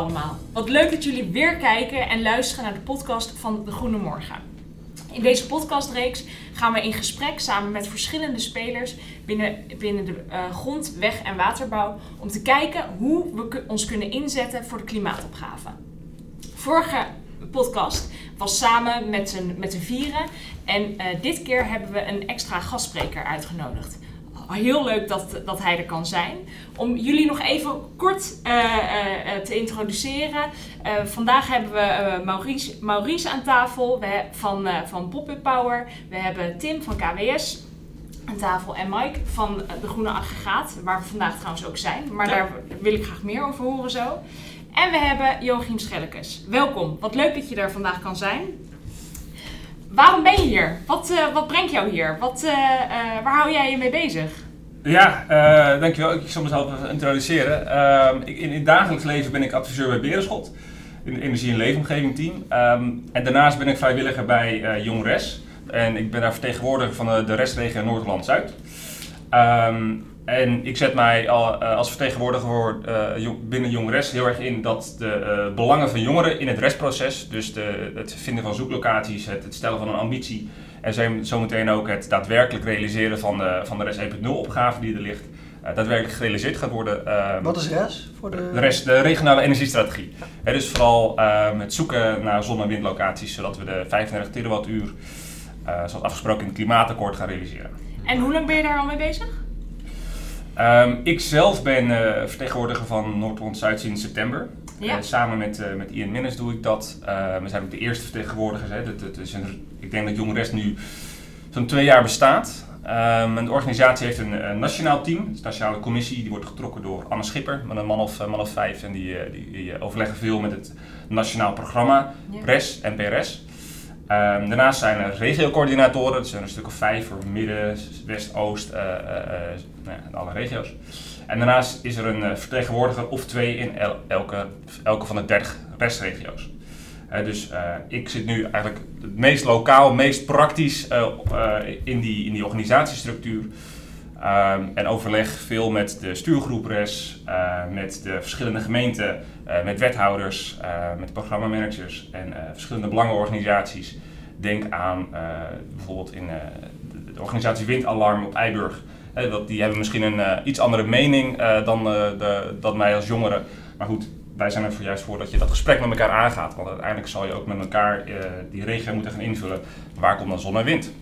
allemaal. Wat leuk dat jullie weer kijken en luisteren naar de podcast van De Groene Morgen. In deze podcastreeks gaan we in gesprek samen met verschillende spelers binnen, binnen de uh, grond, weg- en waterbouw om te kijken hoe we ons kunnen inzetten voor de klimaatopgave. Vorige podcast was samen met z'n met vieren en uh, dit keer hebben we een extra gastspreker uitgenodigd heel leuk dat, dat hij er kan zijn. Om jullie nog even kort uh, uh, te introduceren. Uh, vandaag hebben we Maurice, Maurice aan tafel we, van, van Pop-Up Power. We hebben Tim van KWS aan tafel en Mike van de Groene Aggregaat. Waar we vandaag trouwens ook zijn. Maar ja. daar wil ik graag meer over horen zo. En we hebben Joachim Schellekes. Welkom. Wat leuk dat je er vandaag kan zijn. Waarom ben je hier? Wat, uh, wat brengt jou hier? Wat, uh, uh, waar hou jij je mee bezig? Ja, dankjewel. Ik zal mezelf even introduceren. Ehm, ik, in het dagelijks leven ben ik adviseur bij Berenschot. In het energie- en leefomgeving team. Um, en daarnaast ben ik vrijwilliger bij Jong Res. En ik ben daar vertegenwoordiger van de, de restregio Noord-Holland-Zuid. Um, en ik zet mij uh, als vertegenwoordiger voor, uh, binnen Jongres heel erg in dat de uh, belangen van jongeren in het restproces, dus de, het vinden van zoeklocaties, het, stellen van een ambitie en zometeen ook het daadwerkelijk realiseren van de, van de RES 1.0 opgave die er ligt, daadwerkelijk gerealiseerd gaat worden. Wat is RES? Voor de... de RES, de regionale energiestrategie. Ja, dus vooral het zoeken naar zon- en windlocaties, zodat we de 35 terawattuur, zoals afgesproken in het klimaatakkoord, gaan realiseren. En hoe lang ben je daar al mee bezig? Um, ik zelf ben uh, vertegenwoordiger van Noord-Holland-Zuid sinds september. Ja. Uh, samen met, uh, met Ian Minnes doe ik dat. we zijn ook de eerste vertegenwoordigers. Hè. Dat, dat is een, ik denk dat Jong Rest nu zo'n twee jaar bestaat. Um, en de organisatie heeft een, een nationaal team, een nationale commissie. Die wordt getrokken door Anne Schipper, met een man of, man of vijf. En die, die, die overleggen veel met het nationaal programma, Ja. RES en PRS. Um, daarnaast zijn er regiocoördinatoren, dat zijn een stuk of vijf voor midden, west, oost, uh, uh, nou ja, alle regio's. En daarnaast is er een uh, vertegenwoordiger of twee in el elke, elke van de 30 restregio's. dus ik zit nu eigenlijk het meest lokaal, meest praktisch in, die, in die organisatiestructuur. Um, en overleg veel met de stuurgroep RES, met de verschillende gemeenten, met wethouders, met programmamanagers en verschillende belangenorganisaties. Denk aan bijvoorbeeld in de, de, organisatie Windalarm op Eiburg. Dat, die hebben misschien een iets andere mening dan, de, dan mij als jongeren. Maar goed, wij zijn er voor juist voor dat je dat gesprek met elkaar aangaat. Want uiteindelijk zal je ook met elkaar die regio moeten gaan invullen. Waar komt dan zon en wind?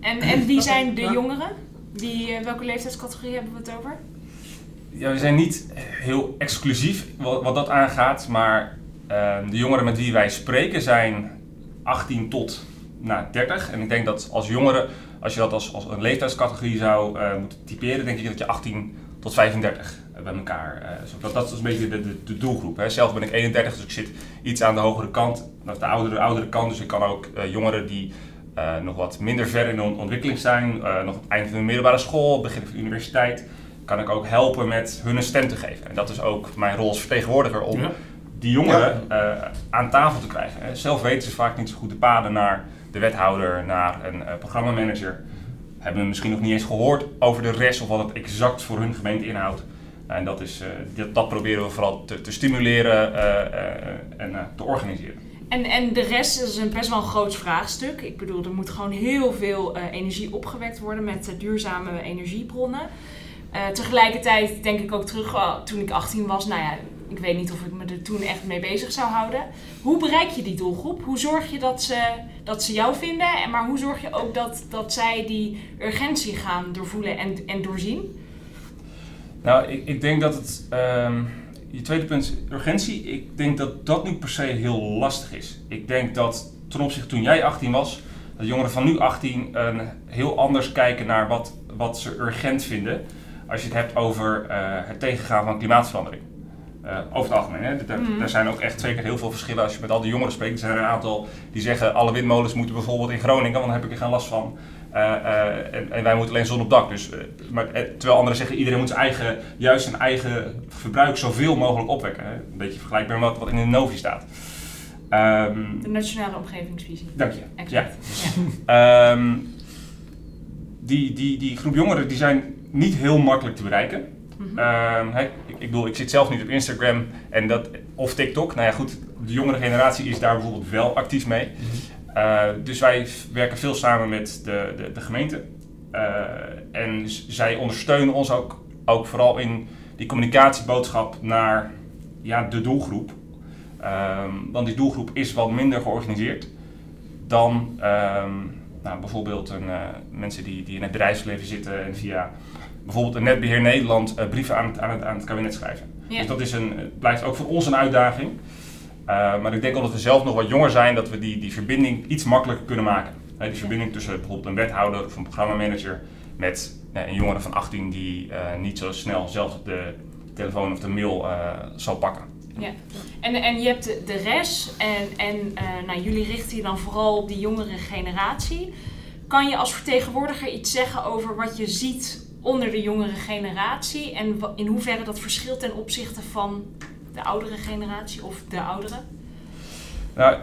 En, en wie zijn de jongeren? Die, welke leeftijdscategorie hebben we het over? Ja, we zijn niet heel exclusief wat, wat dat aangaat. Maar de jongeren met wie wij spreken zijn 18 tot nou, 30. En ik denk dat als jongere, als je dat als, als een leeftijdscategorie zou uh, moeten typeren, denk ik dat je 18 tot 35 bij elkaar. Uh, dat, dat is een beetje de, de, de doelgroep. Hè. Zelf ben ik 31, dus ik zit iets aan de hogere kant, of de oudere, oudere kant. Dus ik kan ook jongeren die nog wat minder ver in de ontwikkeling zijn, nog het einde van de middelbare school, begin van de universiteit, kan ik ook helpen met hun een stem te geven. En dat is ook mijn rol als vertegenwoordiger om. Ja die jongeren uh, aan tafel te krijgen. Zelf weten ze vaak niet zo goed de paden naar de wethouder, naar een uh, programmamanager. Hebben misschien nog niet eens gehoord over de rest of wat het exact voor hun gemeente inhoudt. En dat, is, uh, dat, dat, proberen we vooral te, te stimuleren en te organiseren. En, en de rest is een best wel een groot vraagstuk. Ik bedoel, er moet gewoon heel veel energie opgewekt worden met duurzame energiebronnen. tegelijkertijd denk ik ook terug, oh, toen ik 18 was, nou ja, ik weet niet of ik me er toen echt mee bezig zou houden. Hoe bereik je die doelgroep? Hoe zorg je dat ze, dat ze jou vinden? En maar hoe zorg je ook dat, dat zij die urgentie gaan doorvoelen en, en doorzien? Nou, ik, ik denk dat het. Um, je tweede punt, urgentie. Ik denk dat dat niet per se heel lastig is. Ik denk dat ten opzichte toen jij 18 was, dat jongeren van nu 18 een heel anders kijken naar wat, wat ze urgent vinden. Als je het hebt over uh, het tegengaan van klimaatverandering. Uh, over het algemeen. Hè. Er, er zijn ook echt zeker heel veel verschillen als je met al die jongeren spreekt. Er zijn er een aantal die zeggen alle windmolens moeten bijvoorbeeld in Groningen, want dan heb ik er geen last van. Uh, uh, en, en, wij moeten alleen zon op dak. Dus, maar, terwijl anderen zeggen iedereen moet zijn eigen, juist zijn eigen verbruik zoveel mogelijk opwekken. Hè. Een beetje vergelijkbaar met wat in de Novi staat. Um, de Nationale Omgevingsvisie. Dank je. Exact. Ja. Um, die, die, die groep jongeren die zijn niet heel makkelijk te bereiken. Mhm. Ehm, hè, ik, ik bedoel, ik zit zelf niet op Instagram en dat, of TikTok. Nou ja, goed, de jongere generatie is daar bijvoorbeeld wel actief mee. Eh, dus wij werken veel samen met de, de, de gemeente. Eh, en z- zij ondersteunen ons ook, ook vooral in die communicatieboodschap naar ja, de doelgroep. Ehm, want die doelgroep is wat minder georganiseerd dan ehm, nou, bijvoorbeeld een, eh, mensen die, die in het bedrijfsleven zitten en via bijvoorbeeld een Netbeheer Nederland eh, brieven aan het, aan, het, aan het kabinet schrijven. Ja. Dus dat is een, het blijft ook voor ons een uitdaging. Uh, maar ik denk omdat we zelf nog wat jonger zijn, dat we die, die verbinding iets makkelijker kunnen maken. Die verbinding tussen bijvoorbeeld een wethouder of een programmamanager met eh, een jongere van 18 die uh, niet zo snel zelf de telefoon of de mail zal pakken. Ja. En, en je hebt de, de RES en, en uh, nou, jullie richten je dan vooral op die jongere generatie. Kan je als vertegenwoordiger iets zeggen over wat je ziet onder de jongere generatie en in hoeverre dat verschilt ten opzichte van de oudere generatie of de ouderen? Nou,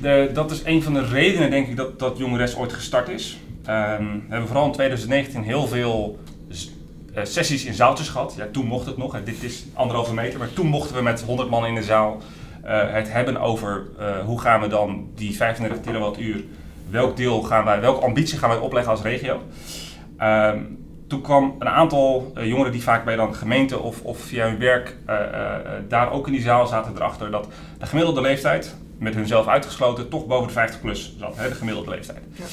de, dat is een van de redenen denk ik dat, dat Jongres ooit gestart is. Um, we hebben vooral in 2019 heel veel uh, sessies in zaaltjes gehad. Ja, toen mocht het nog, dit is anderhalve meter, maar toen mochten we met 100 man in de zaal uh, het hebben over uh, hoe gaan we dan die 35 kilowattuur, welk deel gaan wij, welke ambitie gaan wij opleggen als regio. Um, toen kwam een aantal uh, jongeren die vaak bij dan gemeente of, of via hun werk uh, uh, daar ook in die zaal zaten erachter dat de gemiddelde leeftijd, met hunzelf uitgesloten, toch boven de 50 plus zat, hè, de gemiddelde leeftijd. Ja.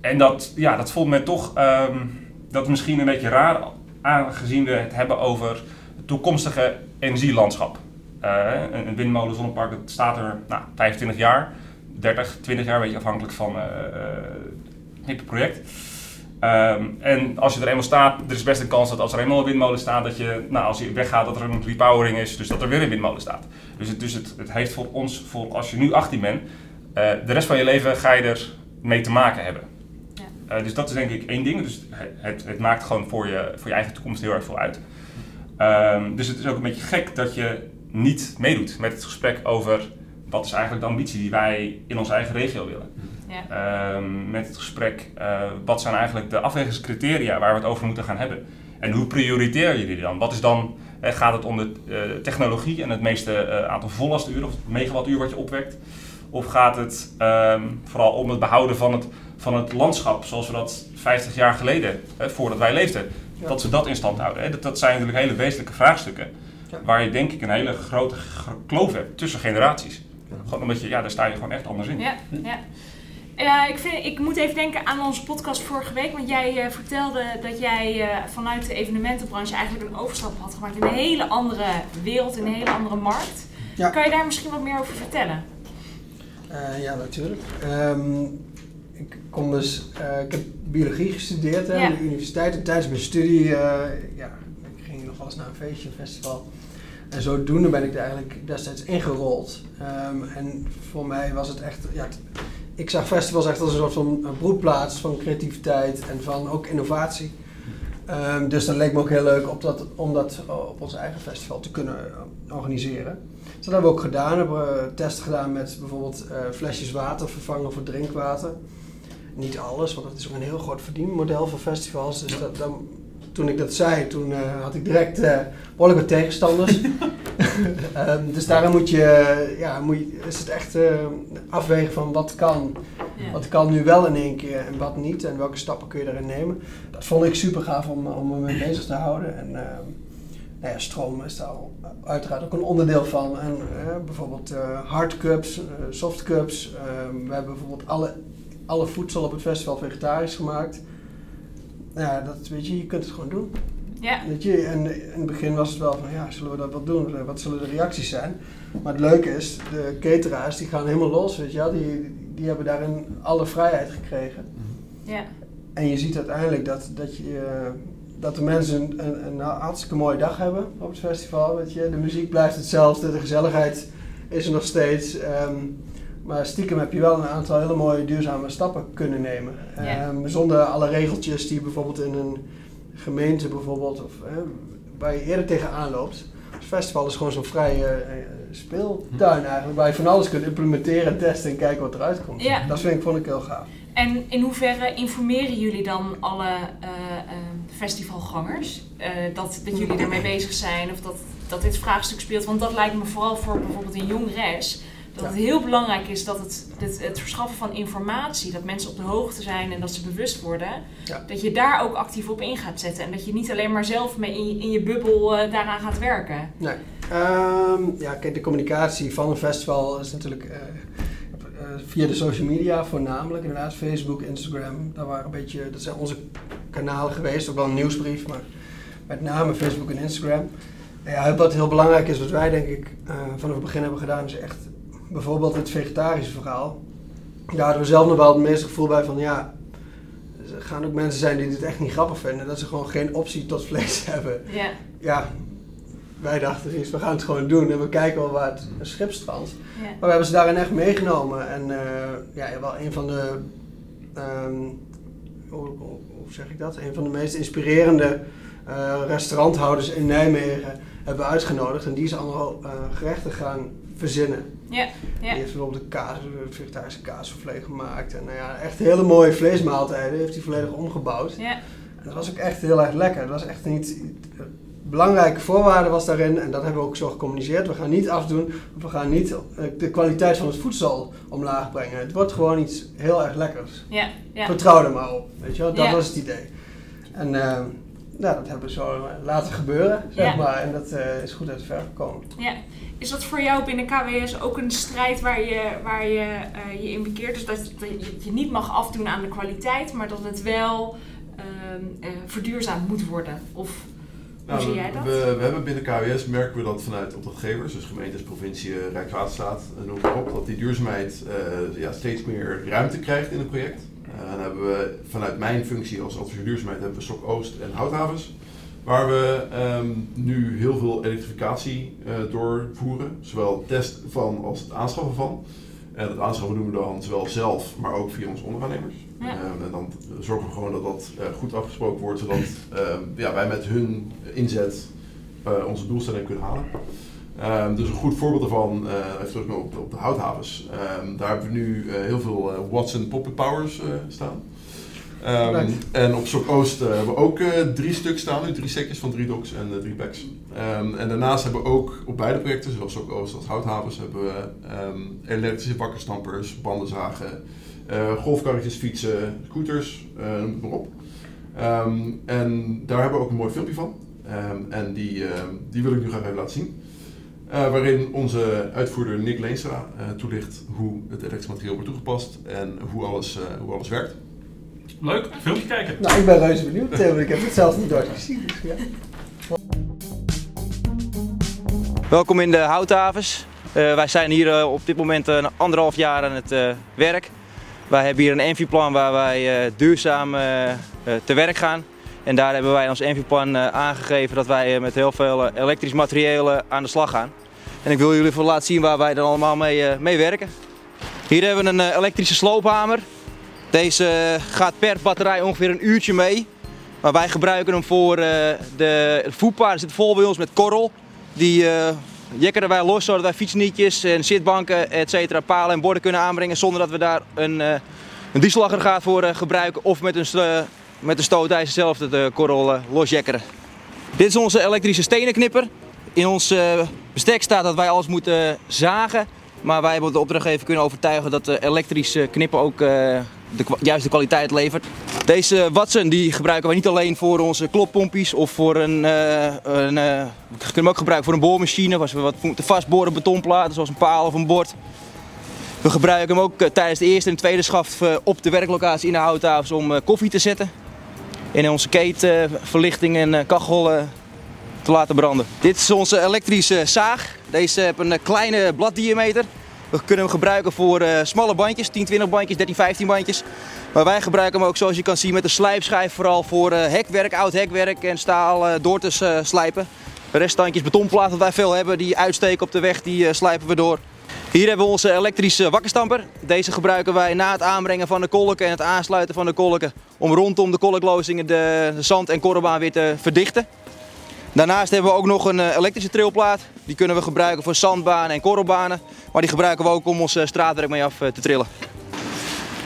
En dat, ja, dat vond men toch, um, dat is misschien een beetje raar, aangezien we het hebben over het toekomstige energielandschap. een, een windmolen zonnepark, dat staat er nou, 25 jaar, 30, 20 jaar, een beetje afhankelijk van het project. Um, en als je er eenmaal staat, er is best een kans dat als er eenmaal een windmolen staat, dat je, nou, als je weggaat, dat er een repowering is, dus dat er weer een windmolen staat. Dus het, dus het, het heeft voor ons, voor als je nu 18 bent, uh, de rest van je leven ga je er mee te maken hebben. Ja. Uh, dus dat is denk ik één ding. Dus het, het maakt gewoon voor je, voor je eigen toekomst heel erg veel uit. Um, dus het is ook een beetje gek dat je niet meedoet met het gesprek over wat is eigenlijk de ambitie die wij in onze eigen regio willen. Ja. Um, met het gesprek, uh, wat zijn eigenlijk de afwegingscriteria waar we het over moeten gaan hebben? En hoe prioriteren jullie dan? Wat is dan, eh, gaat het om de uh, technologie en het meeste aantal vollasturen of megawattuur wat je opwekt? Of gaat het um, vooral om het behouden van het, van het landschap zoals we dat 50 jaar geleden, voordat wij leefden, ja. dat we dat in stand houden? Hè? Dat, dat zijn natuurlijk hele wezenlijke vraagstukken ja. waar je denk ik een hele grote kloof hebt tussen generaties. Gewoon omdat je, ja, daar sta je gewoon echt anders in. Ja, ja. Ja, ik, vind, ik moet even denken aan onze podcast vorige week. Want jij uh, vertelde dat jij uh, vanuit de evenementenbranche eigenlijk een overstap had gemaakt in een hele andere wereld, in een hele andere markt. Ja. Kan je daar misschien wat meer over vertellen? Ja, natuurlijk. Um, ik, kom dus, ik heb biologie gestudeerd ja. aan de universiteit. En tijdens mijn studie ja, ik ging nog wel eens naar een feestje, een festival. En zodoende ben ik er eigenlijk destijds ingerold. Um, en voor mij was het echt. Ja, ik zag festivals echt als een soort van broedplaats van creativiteit en van ook innovatie. Um, dus dat leek me ook heel leuk op dat, om dat op ons eigen festival te kunnen uh, organiseren. Dus dat hebben we ook gedaan. We hebben testen gedaan met bijvoorbeeld uh, flesjes water vervangen voor drinkwater. Niet alles, want dat is ook een heel groot verdienmodel voor festivals. Dus dat, dan, toen ik dat zei, toen uh, had ik direct uh, behoorlijk wat tegenstanders. um, dus daarom moet je, ja, moet je, is het echt uh, afwegen van wat kan. Ja. Wat kan nu wel in één keer en wat niet. En welke stappen kun je daarin nemen. Dat vond ik super gaaf om, om me mee bezig te houden. En nou ja, stroom is daar uiteraard ook een onderdeel van. En bijvoorbeeld hardcups, softcups. we hebben bijvoorbeeld alle, alle voedsel op het festival vegetarisch gemaakt ja, dat weet je, je kunt het gewoon doen. Ja. Weet je, en in het begin was het wel van, ja, zullen we dat wel doen? Wat zullen de reacties zijn? Maar het leuke is, de cateraars die gaan helemaal los, weet je wel. Die, die hebben daarin alle vrijheid gekregen. Ja. En je ziet uiteindelijk dat, dat, je, dat de mensen een, een, een hartstikke mooie dag hebben op het festival, weet je. De muziek blijft hetzelfde, de gezelligheid is er nog steeds. Um, maar stiekem heb je wel een aantal hele mooie duurzame stappen kunnen nemen. Ja. Um, zonder alle regeltjes die bijvoorbeeld in een gemeente bijvoorbeeld, of, eh, waar je eerder tegenaan loopt. Het festival is gewoon zo'n vrije uh, speeltuin eigenlijk, waar je van alles kunt implementeren, testen en kijken wat eruit komt. Ja. Dat vind ik, vond ik heel gaaf. En in hoeverre informeren jullie dan alle uh, uh, festivalgangers dat, dat jullie ermee bezig zijn of dat, dat dit vraagstuk speelt? Want dat lijkt me vooral voor bijvoorbeeld een jong res dat het heel belangrijk is dat het, het, het, verschaffen van informatie, dat mensen op de hoogte zijn en dat ze bewust worden, dat je daar ook actief op in gaat zetten. En dat je niet alleen maar zelf mee in, je, in je bubbel uh, daaraan gaat werken. Nee. Um, ja, kijk, de communicatie van een festival is natuurlijk uh, via de social media voornamelijk. Inderdaad, Facebook, Instagram, dat, waren een beetje, dat zijn onze kanalen geweest. Ook wel een nieuwsbrief, maar met name Facebook en Instagram. Ja, wat heel belangrijk is, wat wij denk ik vanaf het begin hebben gedaan, is echt bijvoorbeeld het vegetarische verhaal. Daar hadden we zelf nog wel het meeste gevoel bij van ja, er gaan ook mensen zijn die dit echt niet grappig vinden. Dat ze gewoon geen optie tot vlees hebben. Ja. Ja, wij dachten eens, we gaan het gewoon doen en we kijken wel waar het schip strandt. Ja. Maar we hebben ze daarin echt meegenomen. En uh, ja, wel een van de, um, hoe, hoe, zeg ik dat? Een van de meest inspirerende uh, restauranthouders in Nijmegen hebben we uitgenodigd. En die is allemaal uh, gerechten gaan verzinnen. Ja, ja. Die heeft bijvoorbeeld de kaas, de vegetarische kaasvlees gemaakt. En nou ja, echt hele mooie vleesmaaltijden heeft hij volledig omgebouwd. Ja. En dat was ook echt heel erg lekker. Dat was echt niet... Belangrijke voorwaarde was daarin, en dat hebben we ook zo gecommuniceerd. We gaan niet afdoen, we gaan niet de kwaliteit van het voedsel omlaag brengen. Het wordt gewoon iets heel erg lekkers. Ja, ja. Vertrouw er maar op, weet je wel. Dat was het idee. En uh, nou, dat hebben we zo laten gebeuren, zeg maar. En dat uh, is goed uit ver gekomen. Ja. Is dat voor jou binnen KWS ook een strijd waar je waar je, uh, je in bekeert? Dus dat, dat je je niet mag afdoen aan de kwaliteit, maar dat het wel uh, verduurzaamd moet worden? Of hoe Nou, zie jij dat? We, we hebben binnen KWS merken we dat vanuit opdrachtgevers, dus gemeentes, provincie, Rijkswaterstaat, noem maar op, dat die duurzaamheid uh, ja, steeds meer ruimte krijgt in het project. Uh, dan hebben we vanuit mijn functie als adviseur duurzaamheid hebben we SOC Oost en Houthavens. Waar we um, nu heel veel elektrificatie uh, doorvoeren. Zowel het test van als het aanschaffen van. En het aanschaffen doen we dan zowel zelf, maar ook via onze onderaannemers. Ja. Um, en dan zorgen we gewoon dat dat uh, goed afgesproken wordt, zodat um, ja, wij met hun inzet uh, onze doelstelling kunnen halen. Dus een goed voorbeeld daarvan, even terug op, op de houthavens. Daar hebben we nu heel veel Watson Poppet Powers staan. Um, en op Sok Oost hebben we ook drie stuks staan, nu drie sekjes van drie docks en drie packs. en daarnaast hebben we ook op beide projecten, zowel Sok Oost als houthavens, hebben we elektrische bakkerstampers, bandenzagen, golfkarretjes, fietsen, scooters, noem het maar op. en daar hebben we ook een mooi filmpje van. en die, die wil ik nu graag even laten zien. Uh, waarin onze uitvoerder Nick Leenstra uh, toelicht hoe het elektrisch materiaal wordt toegepast en hoe alles, uh, hoe alles werkt. Leuk, filmpje kijken. Nou, ik ben reuze benieuwd, Theo, want ik heb het zelf niet nooit gezien. Dus ja. Welkom in de Houthavens. wij zijn hier op dit moment een anderhalf jaar aan het werk. Wij hebben hier een Envy-plan waar wij duurzaam te werk gaan. En daar hebben wij in ons Envy-plan uh, aangegeven dat wij uh, met heel veel uh, elektrisch materieel aan de slag gaan. En ik wil jullie even laten zien waar wij dan allemaal mee, mee werken. Hier hebben we een elektrische sloophamer. Deze gaat per batterij ongeveer een uurtje mee. Maar wij gebruiken hem voor de voetpaarden zitten vol bij ons met korrel. Die jekkeren wij los zodat wij fietsnietjes en zitbanken, etc. palen en borden kunnen aanbrengen zonder dat we daar een, een dieselaggregaat voor gebruiken of met een met de stootijzer zelf de korrel losjekkeren. Dit is onze elektrische stenenknipper. In ons bestek staat dat wij alles moeten zagen. Maar wij hebben de opdrachtgever kunnen overtuigen dat de elektrische knippen ook de juiste kwaliteit levert. Deze Watson die gebruiken wij niet alleen voor onze kloppompjes of voor een, een we kunnen hem ook gebruiken voor een boormachine. Als we wat moeten vastboren betonplaten zoals een paal of een bord. We gebruiken hem ook tijdens de eerste en tweede schaft op de werklocatie in de houthavens om koffie te zetten in onze ketenverlichting en kachel te laten branden. Dit is onze elektrische zaag. Deze heeft een kleine bladdiameter. We kunnen hem gebruiken voor smalle bandjes, 10, 20 bandjes, 13, 15 bandjes. Maar wij gebruiken hem ook zoals je kan zien met een slijpschijf vooral voor hekwerk, oud hekwerk en staal door te slijpen. Reststandjes betonplaten dat wij veel hebben, die uitsteken op de weg, die slijpen we door. Hier hebben we onze elektrische wakkerstamper. Deze gebruiken wij na het aanbrengen van de kolken en het aansluiten van de kolken om rondom de kolklozingen de zand- en korrelbaan weer te verdichten. Daarnaast hebben we ook nog een elektrische trilplaat. Die kunnen we gebruiken voor zandbanen en korrelbanen. Maar die gebruiken we ook om ons straatwerk mee af te trillen.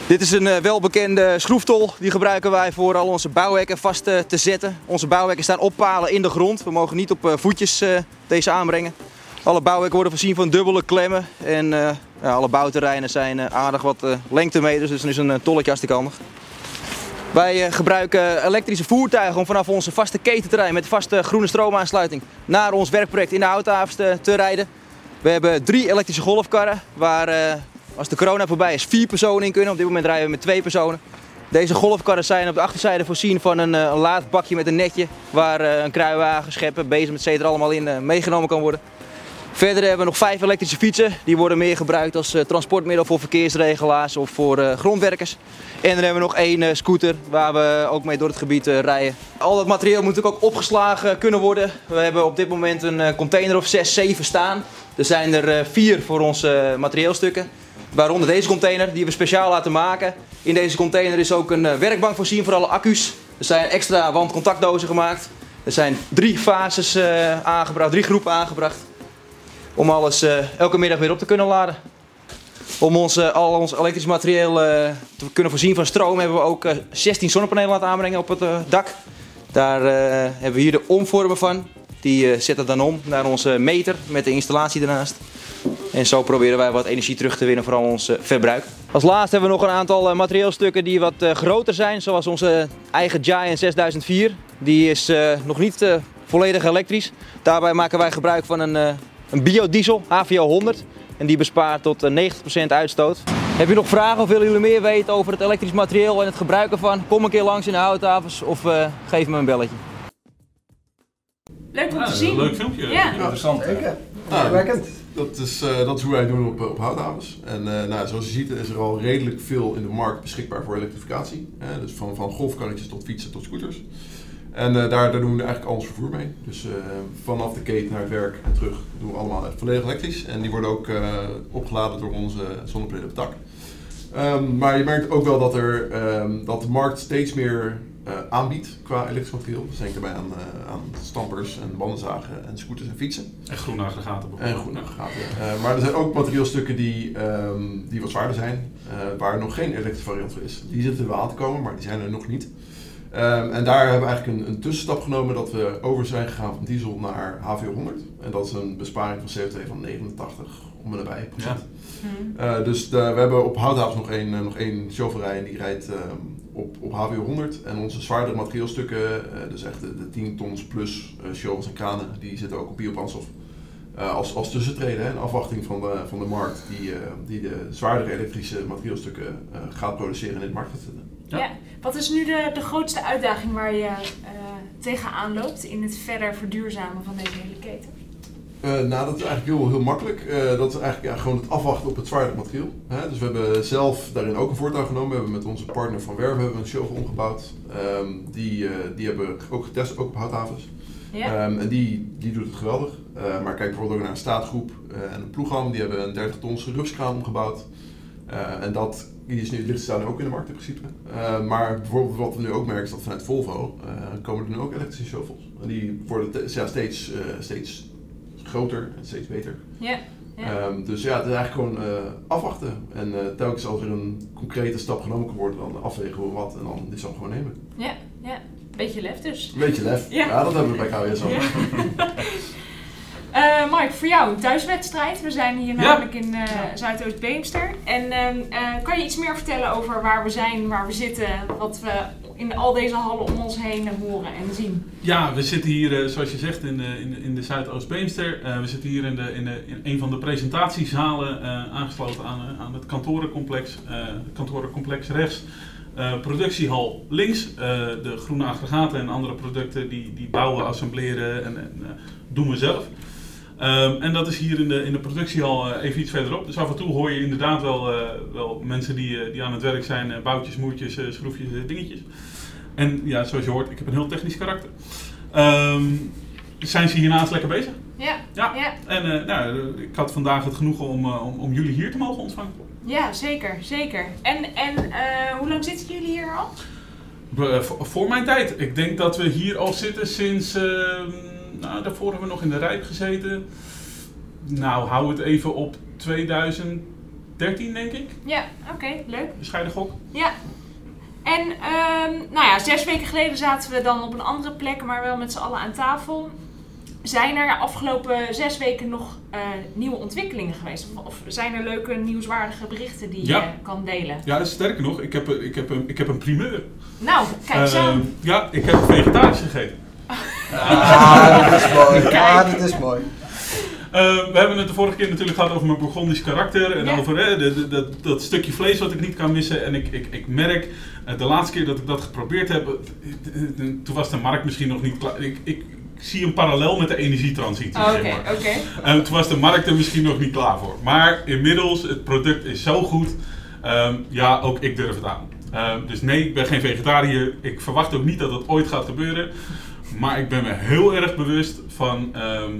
Dit is een welbekende schroeftol. Die gebruiken wij voor al onze bouwhekken vast te zetten. Onze bouwhekken staan op palen in de grond. We mogen niet op voetjes deze aanbrengen. Alle bouwhekken worden voorzien van dubbele klemmen. En alle bouwterreinen zijn aardig wat lengtemeters. Dus dan is een tolletje hartstikke handig. Wij eh, gebruiken elektrische voertuigen om vanaf onze vaste ketenterrein met vaste groene stroomaansluiting naar ons werkproject in de Houthavens te, rijden. We hebben drie elektrische golfkarren waar eh, als de corona voorbij is vier personen in kunnen. Op dit moment rijden we met twee personen. Deze golfkarren zijn op de achterzijde voorzien van een, eh, laadbakje met een netje waar een kruiwagen, scheppen, bezem etc. allemaal in meegenomen kan worden. Verder hebben we nog vijf elektrische fietsen. Die worden meer gebruikt als transportmiddel voor verkeersregelaars of voor grondwerkers. En dan hebben we nog één eh, scooter waar we ook mee door het gebied eh, rijden. Al dat materieel moet natuurlijk ook opgeslagen kunnen worden. We hebben op dit moment een eh, container of 6, 7 staan. Er zijn er vier voor onze materieelstukken. Waaronder deze container die we speciaal laten maken. In deze container is ook een werkbank voorzien voor alle accu's. Er zijn extra wandcontactdozen gemaakt. Er zijn drie fases aangebracht, drie groepen aangebracht. Om alles elke middag weer op te kunnen laden. Om ons, al ons elektrisch materieel uh, te kunnen voorzien van stroom hebben we ook uh, 16 zonnepanelen laten aanbrengen op het dak. Daar eh, hebben we hier de omvormen van. Die zetten dan om naar onze meter met de installatie ernaast. En zo proberen wij wat energie terug te winnen voor al ons verbruik. Als laatste hebben we nog een aantal materieelstukken die wat groter zijn. Zoals onze eigen Giant 6004. Die is nog niet volledig elektrisch. Daarbij maken wij gebruik van een, een biodiesel HVO 100. En die bespaart tot 90% eh, uitstoot. Heb je nog vragen of willen jullie meer weten over het elektrisch materieel en het gebruik ervan? Kom een keer langs in de houthavens of uh, geef me een belletje. Leuk om te zien. Leuk filmpje. Ja. Interessant. Zeker. Nou, dat, is, uh, dat is hoe wij doen op, op houthavens. En uh, nou, zoals je ziet is er al redelijk veel in de markt beschikbaar voor elektrificatie. dus van, van golfkarretjes tot fietsen tot scooters. En uh, daar, daar, doen we eigenlijk al ons vervoer mee. Dus uh, vanaf de keten naar het werk en terug doen we allemaal volledig elektrisch. En die worden ook uh, opgeladen door onze zonnepanelen op het dak. Um, maar je merkt ook wel dat, er, um, dat de markt steeds meer aanbiedt qua elektrisch materieel. Dus denk erbij aan, aan stampers en bandenzagen en scooters en fietsen. En groene aggregaten bijvoorbeeld. En groene aggregaten. maar er zijn ook materieelstukken die, um, die wat zwaarder zijn, waar nog geen elektrische variant voor is. Die zitten wel aan te komen, maar die zijn er nog niet. Um, en daar hebben we eigenlijk een, een, tussenstap genomen dat we over zijn gegaan van diesel naar HVO100. En dat is een besparing van CO2 van 89 om en nabij procent. Ja. Uh, dus de, we hebben op Houthavens nog één, uh, nog één chauffeurij en die rijdt uh, op, op HVO100. En onze zwaardere materieelstukken, eh, dus echt de, de 10 tons plus shovels en kranen, die zitten ook op biobrandstof. als, als tussentreden, in afwachting van de, van de markt die, die de zwaardere elektrische materieelstukken gaat produceren in dit markt gaat zetten. Ja. ja. Wat is nu de, de grootste uitdaging waar je uh, tegenaan loopt in het verder verduurzamen van deze hele keten? Uh, nou, dat is eigenlijk heel, heel makkelijk. Uh, dat is eigenlijk ja, gewoon het afwachten op het zwaardere materieel. Hè? Dus we hebben zelf daarin ook een voortouw genomen. We hebben met onze partner van Werven hebben we een shovel omgebouwd. Um, die, uh, die hebben we ook getest, ook op houthavens. Ja. Um, en die, die doet het geweldig. maar kijk bijvoorbeeld ook naar een staatgroep en een ploegam. Die hebben een 30 tons rupskraan omgebouwd. En dat die is nu, staan ook in de markt in principe. Uh, maar bijvoorbeeld wat we nu ook merken is dat vanuit Volvo uh, komen er nu ook elektrische shovels. En die worden ja, steeds, steeds groter en steeds beter. Ja. ja. Um, dus ja, het is eigenlijk gewoon afwachten. En telkens als er een concrete stap genomen kan worden, dan afwegen we wat en dan die stap gewoon nemen. Ja, ja. Beetje lef dus. Beetje lef. Ja, ja dat hebben we bij KWS al. Ja. Voor jou een thuiswedstrijd. We zijn hier namelijk in uh, Zuidoost-Beemster. En uh, kan je iets meer vertellen over waar we zijn, waar we zitten, wat we in al deze hallen om ons heen horen en zien? Ja, we zitten hier, zoals je zegt, in de, in de, in de Zuidoost-Beemster. we zitten hier in, de, in, de, in een van de presentatiezalen aangesloten aan, aan het kantorencomplex. kantorencomplex rechts. Uh, productiehal links, de groene aggregaten en andere producten die, die bouwen, assembleren en, en doen we zelf. Um, en dat is hier in de, in de productiehal uh, even iets verderop. Dus af en toe hoor je inderdaad wel, uh, wel mensen die, uh, die aan het werk zijn, boutjes, moertjes, schroefjes, dingetjes. En ja, zoals je hoort, ik heb een heel technisch karakter. Um, zijn ze hiernaast lekker bezig? Ja. ja. ja. En nou, ik had vandaag het genoegen om, om, om, jullie hier te mogen ontvangen. Ja, zeker, zeker. En, en hoe lang zitten jullie hier al? voor mijn tijd. Ik denk dat we hier al zitten sinds ehm, nou, daarvoor hebben we nog in de rijp gezeten. Nou, hou het even op 2013 13 denk ik. Ja, oké, leuk. Bescheiden gok. Ja. En ehm, nou ja, zes weken geleden zaten we dan op een andere plek, maar wel met z'n allen aan tafel. Zijn er afgelopen zes weken nog eh, nieuwe ontwikkelingen geweest? Of, of zijn er leuke nieuwswaardige berichten die Ja. je kan delen? Ja, sterker nog, ik heb, een- ik heb, een, ik heb een primeur. Nou, kijk eens Eh, aan. ja, ik heb vegetarisch gegeten. Ah, dat is mooi. Ah, dat is mooi. We hebben het de vorige keer natuurlijk gehad over mijn Burgondisch karakter en Ja. over eh, de, de- dat, dat stukje vlees wat ik niet kan missen. En ik, ik, ik merk, eh, de laatste keer dat ik dat geprobeerd heb, eh, eh, toen was de markt misschien nog niet klaar. Ik, ik, ik zie een parallel met de energietransitie. Oh, zeg Oké, maar. oké. Toen was de markt er misschien nog niet klaar voor. Maar inmiddels, het product is zo goed. Ehm, ja, ook ik durf het aan. Ehm, dus nee, ik ben geen vegetariër. Ik verwacht ook niet dat het ooit gaat gebeuren. Maar ik ben me heel erg bewust van, ehm,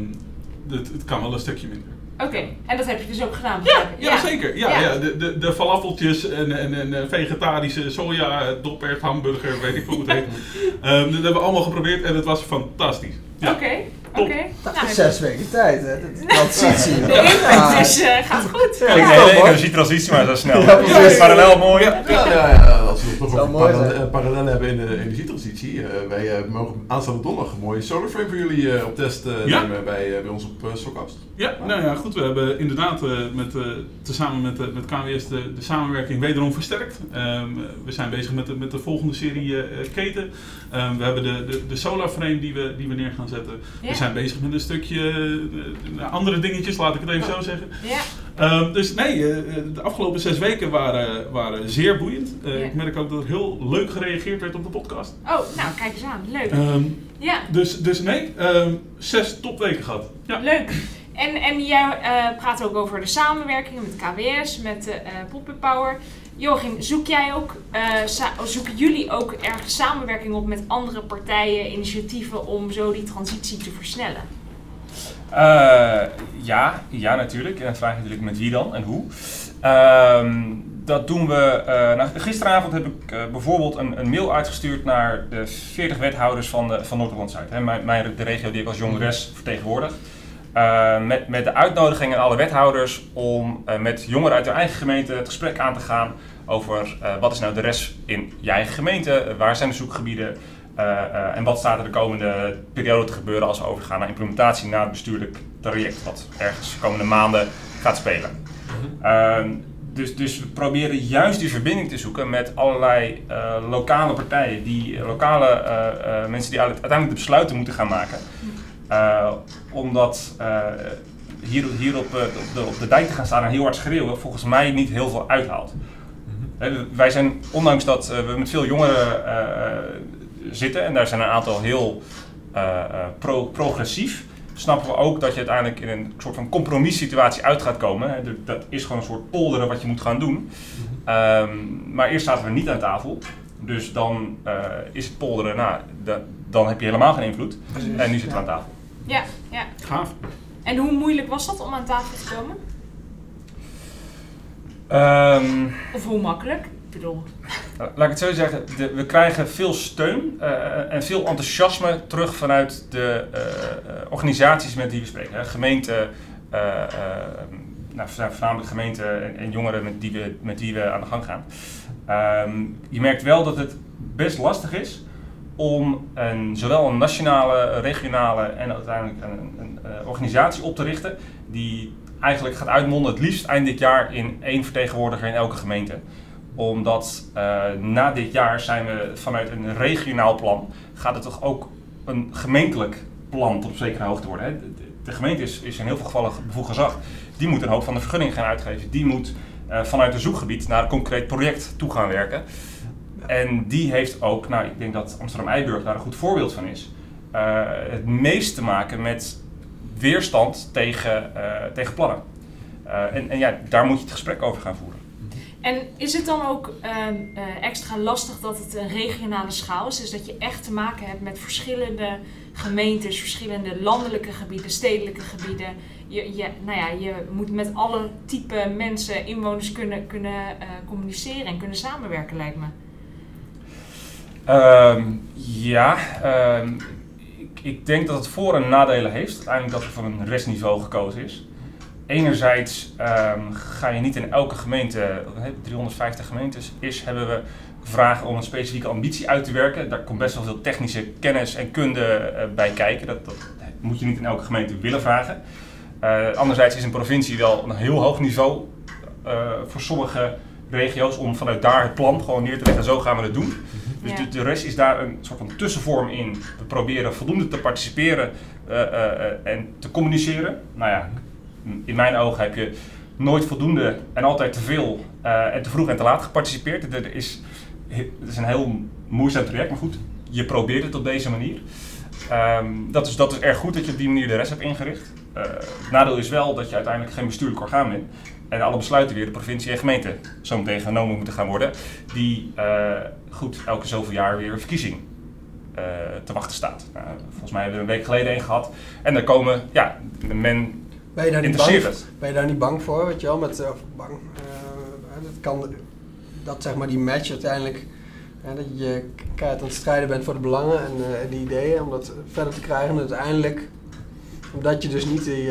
het, het kan wel een stukje minder. Oké, en dat heb je dus ook gedaan? Ja, ja, zeker. Ja, Ja. ja. De, de, de falafeltjes en, en, en eh, vegetarische soja, doppert, hamburger, weet ik veel hoe het heet. Ehm, dat hebben we allemaal geprobeerd en het was fantastisch. Oké. Oké. Dat Nou, is zes weken tijd, hè? Dat transitie. de is, eh, gaat goed. Ja, de energietransitie maar zo snel. Ja, precies. Parallel mooi. Ja. Ja, ja, ja, als we het over mooi parallel- parallellen hebben in de energietransitie. eh, wij eh, mogen aanstaande donderdag een mooie solarframe voor jullie eh, op test Ja. nemen bij, bij ons op uh, Sockcast. Ja, nou ja, goed. We hebben inderdaad eh, met, eh, tezamen met, met KWS de, de samenwerking wederom versterkt. Ehm, we zijn bezig met de, met de volgende serie keten. Ehm, we hebben de, de, de solar frame die we, die we neer gaan zetten. Zijn bezig met een stukje eh, andere dingetjes, laat ik het even zo zeggen. Ja, Ehm, dus nee, eh, de afgelopen zes weken waren, waren zeer boeiend. Eh, Ja. Ik merk ook dat er heel leuk gereageerd werd op de podcast. oh, nou kijk eens aan. Leuk. Ehm, Ja, dus, dus nee, ehm, zes topweken gehad. Ja. leuk. En, en jij eh, praat ook over de samenwerkingen met KWS, met de eh Pop-Up Power. Joachim, zoek jij ook, eh, zoeken jullie ook ergens samenwerking op met andere partijen, initiatieven om zo die transitie te versnellen? Eh, ja, ja, natuurlijk. En dan vraag je natuurlijk met wie dan en hoe. Ehm, dat doen we. eh, nou, gisteravond heb ik bijvoorbeeld een, een mail uitgestuurd naar de 40 wethouders van, de, van Noord-Holland-Zuid. Hè, mijn, mijn, de regio die ik als jongeres vertegenwoordig. Eh, met, met de uitnodiging aan alle wethouders om eh, met jongeren uit hun eigen gemeente het gesprek aan te gaan over eh, wat is nou de rest in je eigen gemeente, waar zijn de zoekgebieden eh, eh, en wat staat er de komende periode te gebeuren als we overgaan naar implementatie na het bestuurlijk traject, wat ergens de komende maanden gaat spelen. Ehm, dus, dus we proberen juist die verbinding te zoeken met allerlei eh, lokale partijen, die lokale eh, eh, mensen die uiteindelijk de besluiten moeten gaan maken. Eh, omdat eh, hier, hier op, eh, op, de, op de dijk te gaan staan en heel hard schreeuwen, volgens mij niet heel veel uithaalt. Wij zijn, ondanks dat we met veel jongeren zitten, en daar zijn een aantal heel pro- progressief, snappen we ook dat je uiteindelijk in een soort van compromissituatie uit gaat komen. Dat is gewoon een soort polderen wat je moet gaan doen. Ehm, maar eerst zaten we niet aan tafel. Dus dan is het polderen, nou, da- dan heb je helemaal geen invloed. En nu zitten we aan tafel. Ja, ja. Gaaf. En hoe moeilijk was dat om aan tafel te komen? Ehm, Of hoe makkelijk? Ik bedoel, laat ik het zo zeggen, de- we krijgen veel steun eh, en veel enthousiasme terug vanuit de eh, eh, organisaties met die we spreken. Hè. Gemeenten, eh, eh, nou, voorna- voornamelijk gemeenten en, en jongeren met, die we, met wie we aan de gang gaan. Ehm, je merkt wel dat het best lastig is om een, zowel een nationale, regionale en uiteindelijk een, een, eh, organisatie op te richten die eigenlijk gaat uitmonden het liefst eind dit jaar in één vertegenwoordiger in elke gemeente omdat eh, na dit jaar zijn we vanuit een regionaal plan, gaat het toch ook een gemeentelijk plan tot op zekere hoogte worden. Hè? De, gemeente is, is in heel veel gevallen bevoegd gezag. Die moet een hoop van de vergunning gaan uitgeven. Die moet eh, vanuit een zoekgebied naar een concreet project toe gaan werken. En die heeft ook, nou ik denk dat Amsterdam-Eiburg daar een goed voorbeeld van is, eh, het meest te maken met weerstand tegen, eh, tegen plannen. Eh, en, en ja, daar moet je het gesprek over gaan voeren. En is het dan ook ehm, eh, extra lastig dat het een regionale schaal is? Dus dat je echt te maken hebt met verschillende gemeentes, verschillende landelijke gebieden, stedelijke gebieden. Je, je, nou ja, je moet met alle type mensen, inwoners kunnen, kunnen communiceren en kunnen samenwerken, lijkt me. Ehm, ja, ehm, ik, denk dat het voor- en nadelen heeft. Uiteindelijk dat er voor een restniveau gekozen is. enerzijds ehm, ga je niet in elke gemeente, eh, 350 gemeentes is, hebben we vragen om een specifieke ambitie uit te werken. Daar komt best wel veel technische kennis en kunde eh, bij kijken. Dat, dat moet je niet in elke gemeente willen vragen. Uh, anderzijds is een provincie wel een heel hoog niveau voor sommige regio's om vanuit daar het plan gewoon neer te leggen. Zo gaan we het doen. Dus Ja. de, de rest is daar een soort van tussenvorm in. We proberen voldoende te participeren eh, eh, eh, en te communiceren. Nou ja, in mijn ogen heb je nooit voldoende en altijd te veel en te vroeg en te laat geparticipeerd. Er is, het is een heel moeizaam traject, maar goed, je probeert het op deze manier. Ehm, dat, is, dat is erg goed dat je op die manier de rest hebt ingericht. Het nadeel is wel dat je uiteindelijk geen bestuurlijk orgaan bent. En alle besluiten weer de provincie en gemeente zo meteen genomen moeten gaan worden. Die eh, goed elke zoveel jaar weer een verkiezing eh, te wachten staat. Nou, volgens mij hebben we er een week geleden een gehad. En daar komen, ja, men Ben je daar niet bang, het. ben je daar niet bang voor, weet je wel? Met, eh, of bang. dat kan, dat zeg maar die match uiteindelijk, dat je keihard aan het strijden bent voor de belangen en eh, die ideeën, om dat verder te krijgen. En uiteindelijk, omdat je dus niet die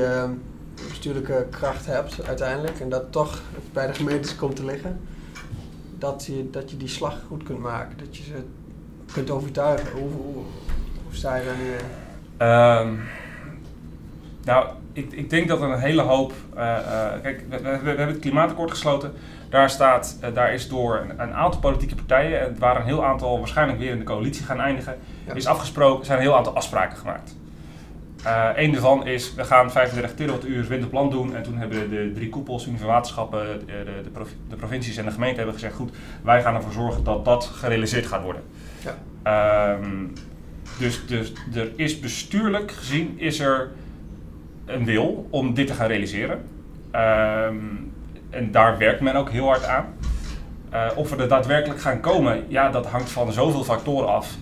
bestuurlijke kracht hebt uiteindelijk, en dat toch bij de gemeentes komt te liggen, dat je, dat je die slag goed kunt maken. Dat je ze kunt overtuigen. Hoe, hoe, hoe sta je daar nu in? Ehm, nou, ik, ik denk dat er een hele hoop. eh, eh, kijk, we, we- we hebben het klimaatakkoord gesloten. Daar, staat, eh, daar is door een, een aantal politieke partijen, en waar een heel aantal waarschijnlijk weer in de coalitie gaan eindigen, Ja. is afgesproken, zijn een heel aantal afspraken gemaakt. Eén daarvan is, we gaan 35 terawattuur windplan doen. En toen hebben de drie koepels, Univerwaterschappen, de, de, de, provi- de provincies en de gemeente hebben gezegd, goed, wij gaan ervoor zorgen dat dat gerealiseerd gaat worden. Ja. Ehm, dus, dus er is bestuurlijk gezien is er een wil om dit te gaan realiseren. Ehm, en daar werkt men ook heel hard aan. Eh, of we er daadwerkelijk gaan komen, ja, dat hangt van zoveel factoren af.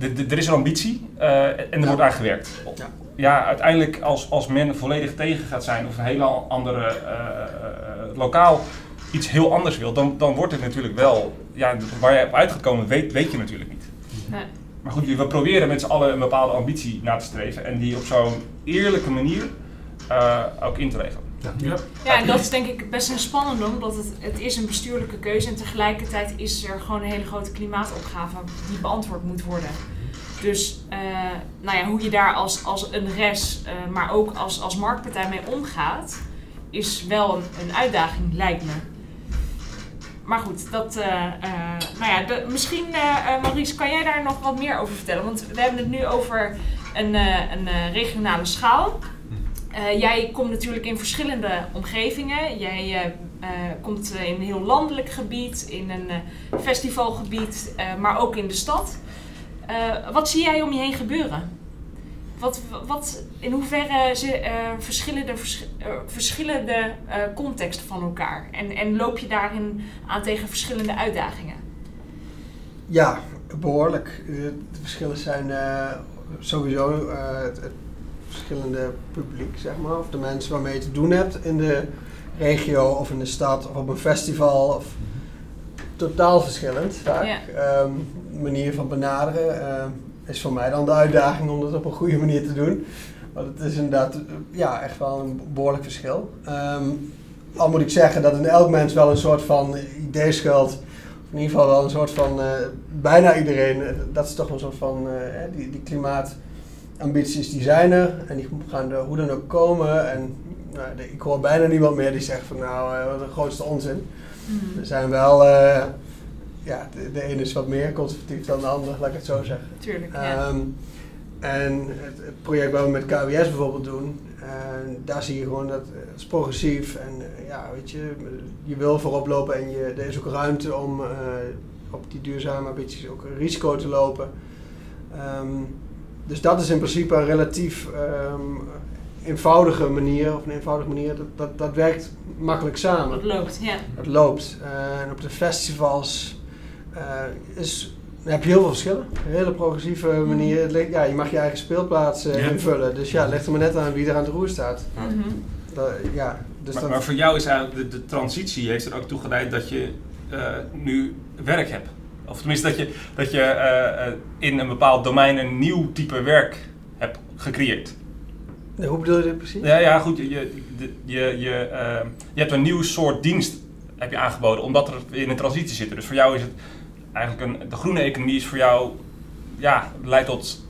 Er is een ambitie eh, en er Ja. wordt aan gewerkt. Ja. Ja, uiteindelijk als, als men volledig tegen gaat zijn of een hele andere eh, eh, lokaal iets heel anders wil, dan, dan wordt het natuurlijk wel, ja, waar je op uit gaat komen, weet, weet je natuurlijk niet. Nee. Maar goed, we proberen met z'n allen een bepaalde ambitie na te streven en die op zo'n eerlijke manier eh, ook in te regelen. Ja. Ja, en dat is denk ik best een spannende, omdat het, het is een bestuurlijke keuze en tegelijkertijd is er gewoon een hele grote klimaatopgave die beantwoord moet worden. Dus eh, nou ja, hoe je daar als, als een res, eh, maar ook als, als marktpartij mee omgaat, is wel een, een uitdaging, lijkt me. Maar goed, dat, eh, eh, nou ja, de- misschien, Maurice, kan jij daar nog wat meer over vertellen? Want we hebben het nu over een, eh, een regionale schaal. Eh, jij komt natuurlijk in verschillende omgevingen. Jij eh, eh, komt in een heel landelijk gebied, in een festivalgebied, maar ook in de stad. Wat zie jij om je heen gebeuren? Wat, wat, in hoeverre ze, verschillen de vers- verschillende eh, contexten van elkaar? En, en loop je daarin aan tegen verschillende uitdagingen? Ja, behoorlijk. Eh, De verschillen zijn sowieso het verschillende publiek, zeg maar. Of de mensen waarmee je te doen hebt in de regio of in de stad of op een festival. Of totaal verschillend vaak. Ja. Ehm, manier van benaderen ehm, is voor mij dan de uitdaging om dat op een goede manier te doen. Want het is inderdaad eh, ja, echt wel een behoorlijk verschil. Ehm, al moet ik zeggen dat in elk mens wel een soort van idee schuilt in ieder geval wel een soort van, eh, bijna iedereen, eh, dat is toch een soort van, eh, die, die klimaatambities die zijn er en die gaan er hoe dan ook komen. En nou, de- ik hoor bijna niemand meer die zegt van nou, eh, wat een grootste onzin. Er zijn wel, eh, ja, de, de ene is wat meer conservatief dan de ander, laat ik het zo zeggen. Tuurlijk, ja. Ehm, en het, het project wat we met KWS bijvoorbeeld doen, en daar zie je gewoon dat eh, het is progressief en eh, ja, weet je, je wil voorop lopen en je, er is ook ruimte om eh, op die duurzame ambities ook een risico te lopen. Ehm, dus dat is in principe een relatief ehm, eenvoudige manier, of een eenvoudige manier, dat, dat, dat werkt makkelijk samen. Dat loopt, ja. Het loopt. Eh, en op de festivals eh, is, dan heb je heel veel verschillen. Een hele progressieve manier. Het ligt- Ja, je mag je eigen speelplaats eh, Ja. invullen. Dus ja, het ligt er maar net aan wie er aan het roer staat. Mhm. Dat- ja, dus maar, dat, maar voor jou is eigenlijk de, de transitie heeft er ook toe geleid dat je eh, nu werk hebt. Of tenminste dat je, dat je eh, eh, in een bepaald domein een nieuw type werk hebt gecreëerd. Nee, hoe bedoel je dit precies? Ja, ja goed. Je, je, je, je, ehm, je hebt een nieuw soort dienst heb je aangeboden, omdat er in een transitie zit. Dus voor jou is het eigenlijk een, de groene economie is voor jou, ja, leidt tot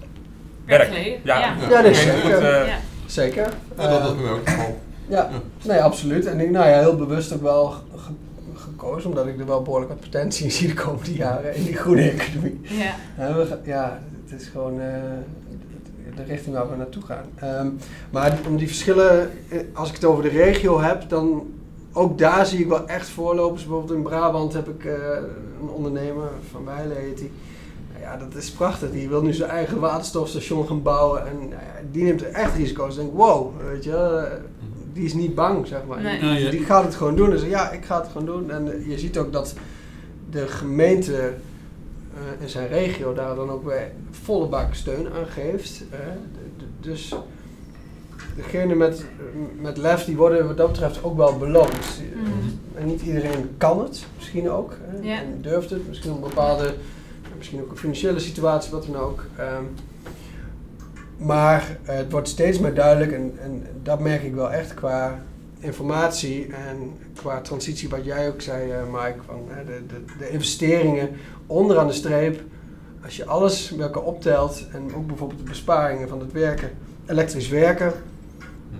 werk. Werkleven, Ja, ja. Ja, nee, zeker. goed, eh, Ja. Zeker. Ja, dat bij mij ook het geval. Ja, nee, absoluut. En ik, nou ja, heel bewust ook wel gekozen, omdat ik er wel behoorlijk wat potentie in zie de komende jaren in die groene economie. Ja. Ja, we ja het is gewoon eh, de richting waar we naartoe gaan. Ehm, maar om die verschillen, eh, als ik het over de regio heb, dan ook daar zie ik wel echt voorlopers. Bijvoorbeeld in Brabant heb ik eh, een ondernemer, Van Weijlen heet die. Nou ja, dat is prachtig. Die wil nu zijn eigen waterstofstation gaan bouwen. En nou ja, die neemt er echt risico's. Ik denk, wow, weet je, wel, die is niet bang, zeg maar. Nee. Die, ja. die gaat het gewoon doen. Dus ja, ik ga het gewoon doen. En eh, je ziet ook dat de gemeente eh, in zijn regio daar dan ook weer volle bak steun aan geeft. eh. Dus degene met, met lef, die worden wat dat betreft ook wel beloond. Mhm. En niet iedereen kan het, misschien ook. hè, Ja. En durft het, misschien een bepaalde, misschien ook een financiële situatie, wat dan ook. Ehm, maar eh, het wordt steeds meer duidelijk en, en dat merk ik wel echt qua informatie en qua transitie, wat jij ook zei, eh, Mike, van de, de, de investeringen onderaan de streep. Als je alles bij elkaar optelt en ook bijvoorbeeld de besparingen van het werken, elektrisch werken,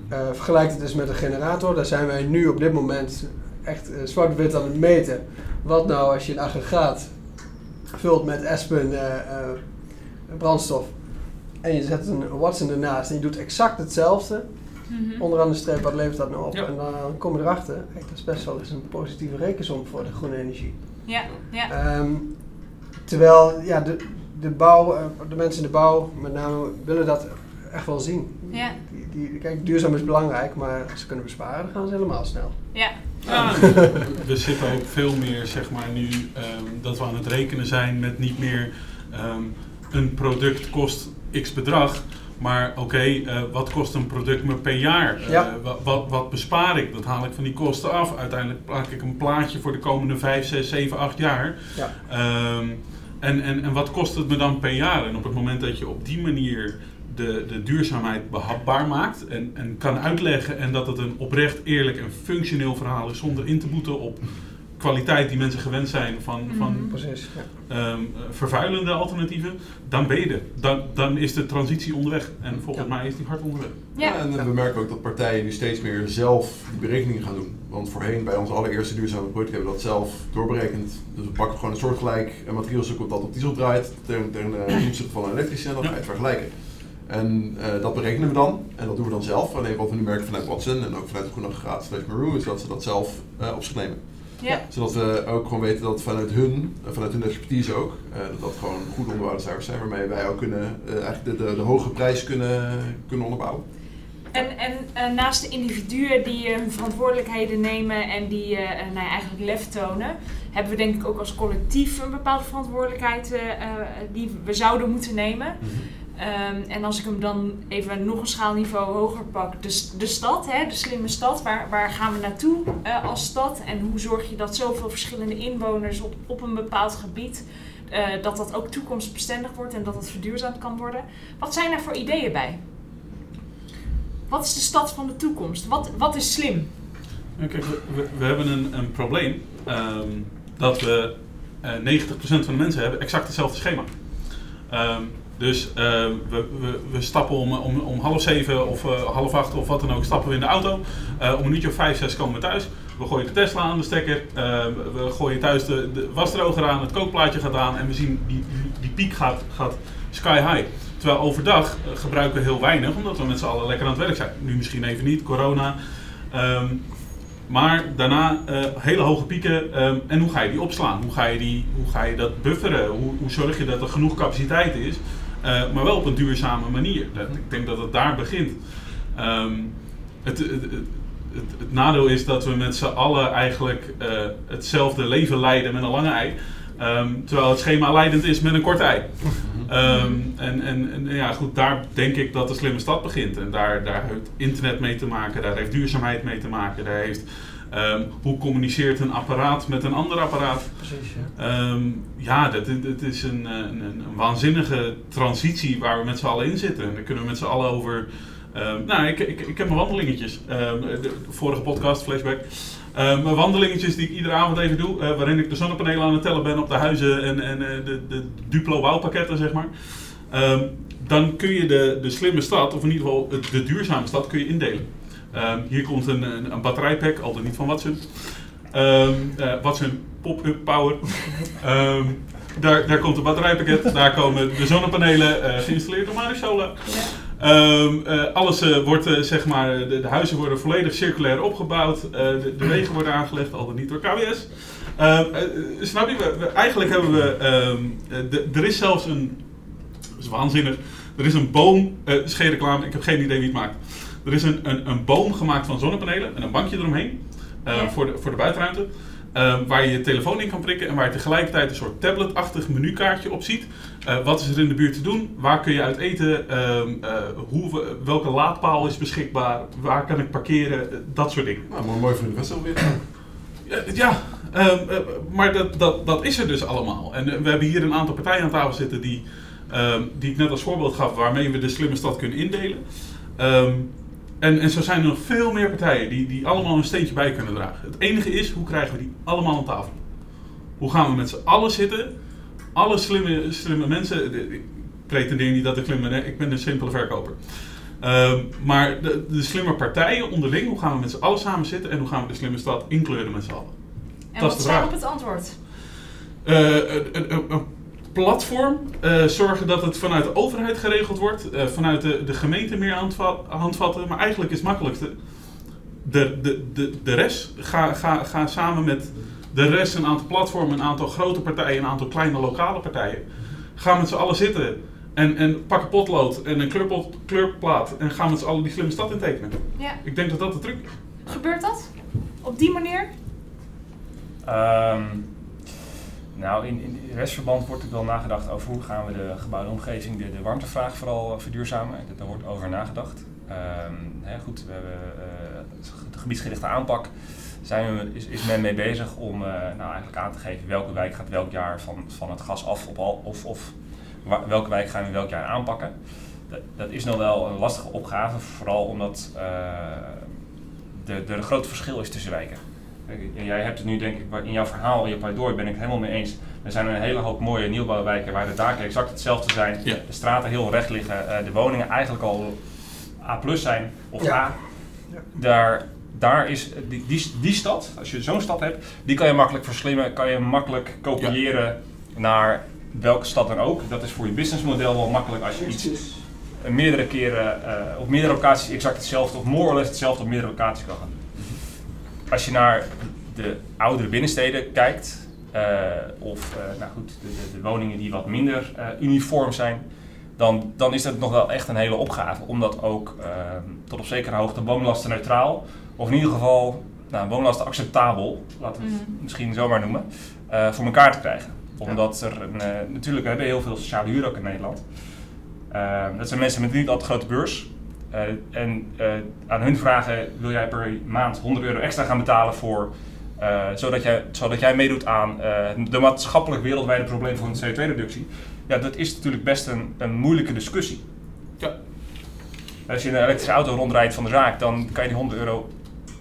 eh vergelijk het dus met een generator. Daar zijn wij nu op dit moment echt zwart-wit aan het meten. Wat nou als je een aggregaat vult met Aspen brandstof en je zet een Watson ernaast en je doet exact hetzelfde. Mhm. Onderaan de streep, wat levert dat nou op? Ja. En dan kom je erachter, hey, dat is best wel eens een positieve rekensom voor de groene energie. Ja, ja. Ehm, terwijl ja, de, de bouw, eh, de mensen in de bouw met name willen dat echt wel zien. Ja. Die, die, kijk, duurzaam is belangrijk, maar als ze kunnen besparen, dan gaan ze helemaal snel. Ja. Ja, we zitten ook veel meer, zeg maar, nu ehm, dat we aan het rekenen zijn met niet meer ehm, een product kost x bedrag. Maar oké, eh, wat kost een product me per jaar? Eh, Ja. wat, wat, wat bespaar ik? Dat haal ik van die kosten af. Uiteindelijk maak ik een plaatje voor de komende 5, 6, 7, 8 jaar. Ja. Ehm, en, en, en wat kost het me dan per jaar? En op het moment dat je op die manier de, de duurzaamheid behapbaar maakt en, en kan uitleggen en dat het een oprecht, eerlijk en functioneel verhaal is zonder in te boeten op kwaliteit die mensen gewend zijn van, van Mhm. Precies. Ja. ehm, eh, vervuilende alternatieven, dan ben je er. Dan, dan is de transitie onderweg. En volgens Ja. mij is die hard onderweg. Ja. en we merken ook dat partijen nu steeds meer zelf die berekeningen gaan doen. Want voorheen bij onze allereerste duurzame product hebben we dat zelf doorberekend. Dus we pakken gewoon een soortgelijk eh, materiaalstuk dat op diesel draait ten, ten eh, opzichte van een elektrische en dan ga je het vergelijken. En eh, dat berekenen we dan en dat doen we dan zelf. Alleen wat we nu merken vanuit Watson en ook vanuit de Groene Aggregaat slash Maru is dat ze dat zelf eh, op zich nemen. Ja. Zodat we ook gewoon weten dat vanuit hun, eh, vanuit hun expertise ook, eh, dat dat gewoon goed onderbouwde cijfers zijn waarmee wij ook kunnen, eh, eigenlijk de, de, de hoge prijs kunnen, kunnen onderbouwen. En, en naast de individuen die hun verantwoordelijkheden nemen en die nou ja, eigenlijk lef tonen, hebben we denk ik ook als collectief een bepaalde verantwoordelijkheid die we zouden moeten nemen. Ehm, en als ik hem dan even nog een schaalniveau hoger pak, de, de stad, hè, de slimme stad, waar, waar gaan we naartoe eh, als stad? En hoe zorg je dat zoveel verschillende inwoners op, op een bepaald gebied, eh, dat dat ook toekomstbestendig wordt en dat het verduurzaamd kan worden? Wat zijn er voor ideeën bij? Wat is de stad van de toekomst? Wat, wat is slim? Kijk, we, we, hebben een, een probleem ehm, dat we eh 90% van de mensen hebben exact hetzelfde schema. Ehm, dus eh, we, we, we stappen om, om, om half zeven of eh, half acht of wat dan ook, stappen we in de auto. Eh, om een uurtje of vijf, zes komen we thuis. We gooien de Tesla aan de stekker. eh, we gooien thuis de, de wasdroger aan, het kookplaatje gaat aan en we zien die, die, piek gaat, gaat sky high. Terwijl overdag eh, gebruiken we heel weinig, omdat we met z'n allen lekker aan het werk zijn. Nu misschien even niet, corona. Ehm, maar daarna hele hoge pieken. ehm, en hoe ga je die opslaan? Hoe ga je, die, hoe ga je dat bufferen? Hoe, hoe zorg je dat er genoeg capaciteit is? Eh, maar wel op een duurzame manier. Dat, ik denk dat het daar begint. Ehm, het, het, het, het, nadeel is dat we met z'n allen eigenlijk eh, hetzelfde leven leiden met een lange ei. Ehm, terwijl het schema leidend is met een kort ei. Ehm, en, en, en ja, goed, daar denk ik dat de slimme stad begint. En daar, daar heeft internet mee te maken, daar heeft duurzaamheid mee te maken, daar heeft ehm, hoe communiceert een apparaat met een ander apparaat. Precies, ja. Ehm, ja, dat, is een, eh, een, een, een waanzinnige transitie waar we met z'n allen in zitten. En daar kunnen we met z'n allen over Ehm, nou, ik, ik, ik heb mijn wandelingetjes. De, de vorige podcast, flashback. Mijn wandelingetjes die ik iedere avond even doe, eh, waarin ik de zonnepanelen aan het tellen ben op de huizen en, en eh, de, de Duplo bouwpakketten, zeg maar. Dan kun je de, de slimme stad, of in ieder geval de duurzame stad, kun je indelen. Ehm, hier komt een, een, een batterijpack, altijd niet van Watson. Eh, Watson pop-up power. Ehm, daar, daar komt een batterijpakket, daar komen de zonnepanelen, eh, geïnstalleerd door Marisola. Ehm, eh, alles wordt, zeg maar, de, de huizen worden volledig circulair opgebouwd. de, de wegen worden aangelegd, al dan niet door KWS. Snap je? We, we- eigenlijk hebben we, de- er is zelfs een, dat is waanzinnig, er is een boom, is geen reclame, ik heb geen idee wie het maakt. Er is een, een, een boom gemaakt van zonnepanelen en een bankje eromheen eh, Ja. voor, de, voor de buitenruimte. Ehm, waar je je telefoon in kan prikken en waar je tegelijkertijd een soort tabletachtig menukaartje op ziet. Eh, wat is er in de buurt te doen? Waar kun je uit eten? Ehm, eh, hoe, welke laadpaal is beschikbaar? Waar kan ik parkeren? Eh, dat soort dingen. Nou, maar mooi voor de festival weer. Ja, ja ehm, eh, maar dat, dat, dat is er dus allemaal. En eh, we hebben hier een aantal partijen aan tafel zitten die, ehm, die ik net als voorbeeld gaf, waarmee we de slimme stad kunnen indelen. Ehm, en, en zo zijn er nog veel meer partijen die, die allemaal een steentje bij kunnen dragen. Het enige is, hoe krijgen we die allemaal aan tafel? Hoe gaan we met z'n allen zitten? Alle slimme, slimme mensen. Ik pretendeer niet dat ik slim ben, hè. ik ben een simpele verkoper. Ehm, maar de, de slimme partijen onderling, hoe gaan we met z'n allen samen zitten en hoe gaan we de slimme stad inkleuren met z'n allen? En Dat wat is de staat vraag. op het antwoord? Eh, een, een- een platform, eh, zorgen dat het vanuit de overheid geregeld wordt, eh, vanuit de, de gemeente meer handva- handvatten. Maar eigenlijk is het makkelijkste, de, de, de, de rest, ga, ga, ga samen met de rest, een aantal platformen, een aantal grote partijen, een aantal kleine lokale partijen. Ga met z'n allen zitten en, en pak een potlood en een kleurpot, kleurplaat en ga met z'n allen die slimme stad intekenen. Ja. Ik denk dat dat de truc is. Gebeurt dat? Op die manier? Ehm, nou, in, in restverband wordt er wel nagedacht over hoe gaan we de gebouwde omgeving, de, de warmtevraag vooral eh, verduurzamen. Daar- wordt over nagedacht. Ehm, hè, goed, we hebben eh, de gebiedsgerichte aanpak. Zijn we, is, men mee bezig om eh, nou, eigenlijk aan te geven welke wijk gaat welk jaar van, van het gas af op al, of, of welke wijk gaan we welk jaar aanpakken. Dat, dat is nog wel een lastige opgave, vooral omdat eh, er er een groot verschil is tussen wijken. Jij hebt het nu denk ik in jouw verhaal, in je pleidooi ben ik het helemaal mee eens. Er zijn een hele hoop mooie nieuwbouwwijken waar de daken exact hetzelfde zijn. Ja. De straten heel recht liggen, eh, de woningen eigenlijk al A plus zijn of Ja. A. Daar, daar is die, die, die stad, als je zo'n stad hebt, die kan je makkelijk verslimmen, kan je makkelijk kopiëren naar welke stad dan ook. Dat is voor je businessmodel wel makkelijk als je iets meerdere keren eh, op meerdere locaties exact hetzelfde of more or less hetzelfde op meerdere locaties kan gaan doen. Als je naar de oudere binnensteden kijkt, eh, of eh, nou goed, de, de, de woningen die wat minder eh, uniform zijn, dan, dan is dat nog wel echt een hele opgave om dat ook eh, tot op zekere hoogte woonlastenneutraal, of in ieder geval nou, woonlasten acceptabel, laten we het Mhm. misschien zo maar noemen, voor elkaar te krijgen. Omdat er een, natuurlijk we hebben heel veel sociale huur ook in Nederland. Eh, dat zijn mensen met niet al te grote beurs. Eh, en eh, aan hun vragen, wil jij per maand 100 euro extra gaan betalen voor, eh, zodat, jij, zodat jij meedoet aan de maatschappelijk wereldwijde probleem voor een CO2-reductie. Ja, dat is natuurlijk best een, een moeilijke discussie. Ja. Als je in een elektrische auto rondrijdt van de zaak, dan kan je die 100 euro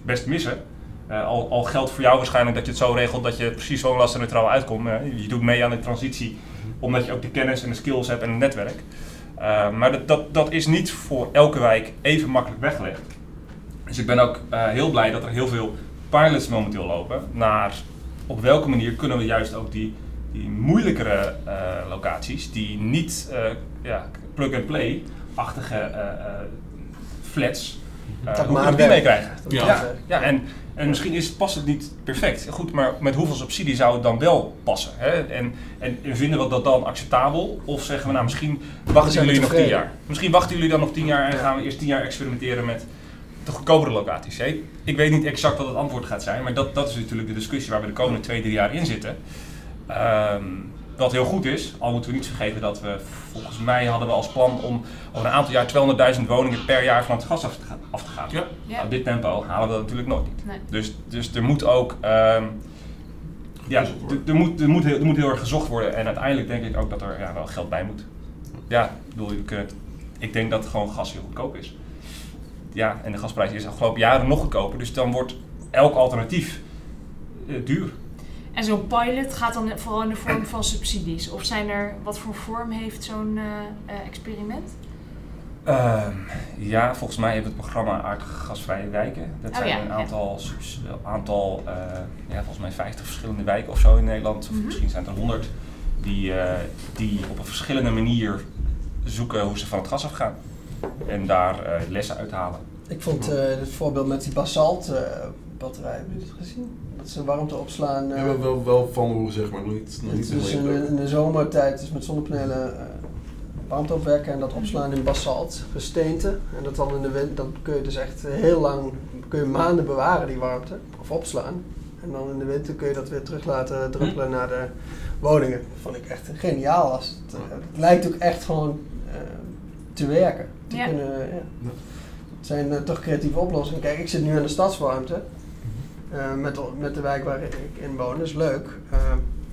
best missen. Al, al geldt voor jou waarschijnlijk dat je het zo regelt dat je precies woonlastenneutraal uitkomt. Je doet mee aan de transitie omdat je ook de kennis en de skills hebt en het netwerk. Eh, maar dat, dat, dat is niet voor elke wijk even makkelijk weggelegd. Dus ik ben ook eh, heel blij dat er heel veel pilots momenteel lopen naar op welke manier kunnen we juist ook die, die moeilijkere eh, locaties, die niet eh, ja, plug-and-play-achtige eh, eh, flats, eh, Dat hoe we die meekrijgen. Ja. ja en, en misschien is, past het niet perfect. Goed, maar met hoeveel subsidie zou het dan wel passen? Hè? En, en, en vinden we dat dan acceptabel? Of zeggen we nou, misschien wachten jullie nog tien jaar. Misschien wachten jullie dan nog tien jaar en gaan we eerst tien jaar experimenteren met de goedkopere locaties. Hè? Ik weet niet exact wat het antwoord gaat zijn, maar dat, dat is natuurlijk de discussie waar we de komende twee, drie jaar in zitten. Ehm, wat heel goed is, al moeten we niet vergeten dat we, volgens mij hadden we als plan om over een aantal jaar 200.000 woningen per jaar van het gas af te gaan. Af te gaan. Ja. Ja. Nou, dit tempo halen we dat natuurlijk nooit niet. Nee. Dus, dus er moet ook, ehm, ja, er, er moet, er, moet heel, er moet heel erg gezocht worden en uiteindelijk denk ik ook dat er ja, wel geld bij moet. Ja, ik bedoel, je kunt, ik denk dat gewoon gas heel goedkoop is. ja, en de gasprijs is de afgelopen jaren nog goedkoper. Dus dan wordt elk alternatief eh, duur. En zo'n pilot gaat dan vooral in de vorm van subsidies? Of zijn er, wat voor vorm heeft zo'n eh, eh, experiment? Ehm, ja, volgens mij heeft het programma Aardgasvrije Wijken. Dat Oh zijn ja, een ja. aantal, subs- een aantal eh, ja, volgens mij 50 verschillende wijken of zo in Nederland. Of Mhm. misschien zijn het er 100. Die, eh, die op een verschillende manier zoeken hoe ze van het gas afgaan. En daar eh, lessen uithalen. Ik vond eh, het voorbeeld met die basalt eh, batterij, heb je het gezien? Dat ze warmte opslaan. We eh, hebben wel, wel van horen zeg maar, nog niet, nog het niet is helemaal in, in de- in zomertijd dus met zonnepanelen eh, warmte opwekken en dat opslaan in basalt, gesteente. En dat dan in de wind, dan kun je dus echt heel lang, kun je maanden bewaren die warmte, of opslaan. En dan in de winter kun je dat weer terug laten druppelen naar de woningen. Dat vond ik echt geniaal. Als het, eh, het lijkt ook echt gewoon eh, te werken. Te Ja. kunnen, ja. Ja. Het zijn eh, toch creatieve oplossingen. Kijk, ik zit nu aan de stadswarmte. Eh, met, met de wijk waar ik in woon, dat is leuk. Eh,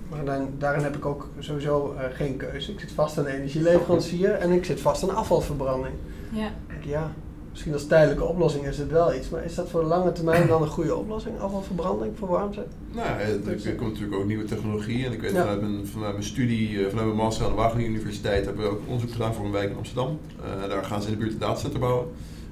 maar dan, daarin heb ik ook sowieso eh, geen keuze. Ik zit vast aan de energieleverancier en ik zit vast aan afvalverbranding. Ja. Ik, ja, misschien als tijdelijke oplossing is het wel iets, maar is dat voor de lange termijn dan een goede oplossing? Afvalverbranding voor warmte? Nou er komt natuurlijk ook nieuwe technologie. En ik weet Ja. vanuit, mijn, vanuit mijn studie, eh, vanuit mijn master aan de Wageningen Universiteit, hebben we ook onderzoek gedaan voor een wijk in Amsterdam. Eh, daar gaan ze in de buurt een datacenter bouwen.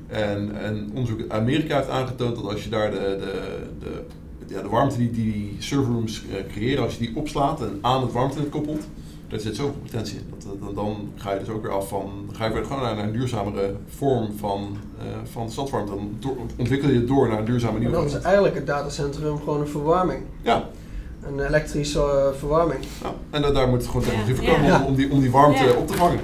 En, en onderzoek uit Amerika heeft aangetoond dat als je daar de, de, de, ja, de warmte die die serverrooms eh, creëren, als je die opslaat en aan het warmtenet koppelt, daar zit zoveel potentie in. Dat, dan, dan ga je dus ook weer af van, ga je weer gewoon naar, naar een duurzamere vorm van, eh van stadswarmte. Dan door- ontwikkel je het door naar een duurzame nieuwe dan is eigenlijk het datacentrum gewoon een verwarming. Ja, Een elektrische eh, verwarming. Ja, en da- daar moet gewoon technologie voor komen Ja. om, om, die, om die warmte Ja. op te vangen.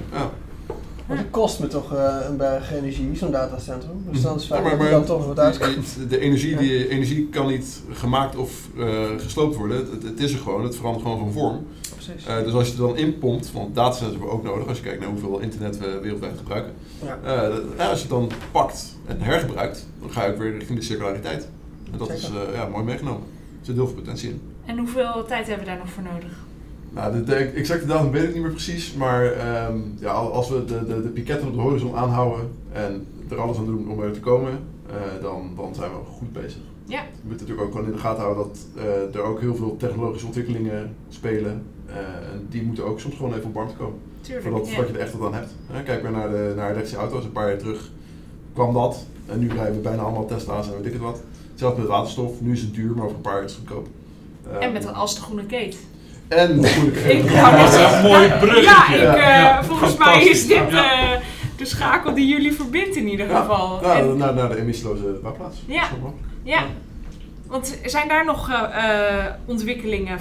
Want het kost me toch eh, een berg energie, zo'n datacentrum. Dus dan is het Ja, maar- er maar dan toch wat uitkomt. De, de energie, die, energie kan niet gemaakt of eh, gesloopt worden. Het, het is er gewoon, het verandert gewoon van vorm. Precies. Eh, dus als je het dan inpompt, want datacenters hebben we ook nodig als je kijkt naar hoeveel internet we wereldwijd gebruiken. Ja. Eh, ja, als je het dan pakt en hergebruikt, dan ga je ook weer richting de circulariteit. En dat is Zeker. eh, ja, mooi meegenomen. Er zit heel veel potentie in. En hoeveel tijd hebben we daar nog voor nodig? Nou, de, de exacte datum weet ik niet meer precies, maar ehm, ja, al- als we de, de, de piketten op de horizon aanhouden en er alles aan doen om er te komen, eh, dan, dan zijn we goed bezig. Ja. We moeten natuurlijk ook gewoon in de gaten houden dat eh, er ook heel veel technologische ontwikkelingen spelen. eh, en die moeten ook soms gewoon even op warmte komen. Tuurlijk. Voordat, ja. voordat je er echt wat aan hebt. Kijk maar naar de naar elektrische auto's. Een paar jaar terug kwam dat. En nu rijden we bijna allemaal Tesla's en weet ik het wat. Hetzelfde met waterstof. Nu is het duur, maar over een paar jaar is het goedkoop. En met als de groene keet. En. Ik ja, zeggen, mooi bruggetje. Ja, ik, eh, Ja, volgens mij is dit eh, de schakel die jullie verbindt in ieder Ja, geval. ja, En- naar, naar de emissieloze bouwplaats. Ja. Ja. Want zijn daar nog eh, eh, ontwikkelingen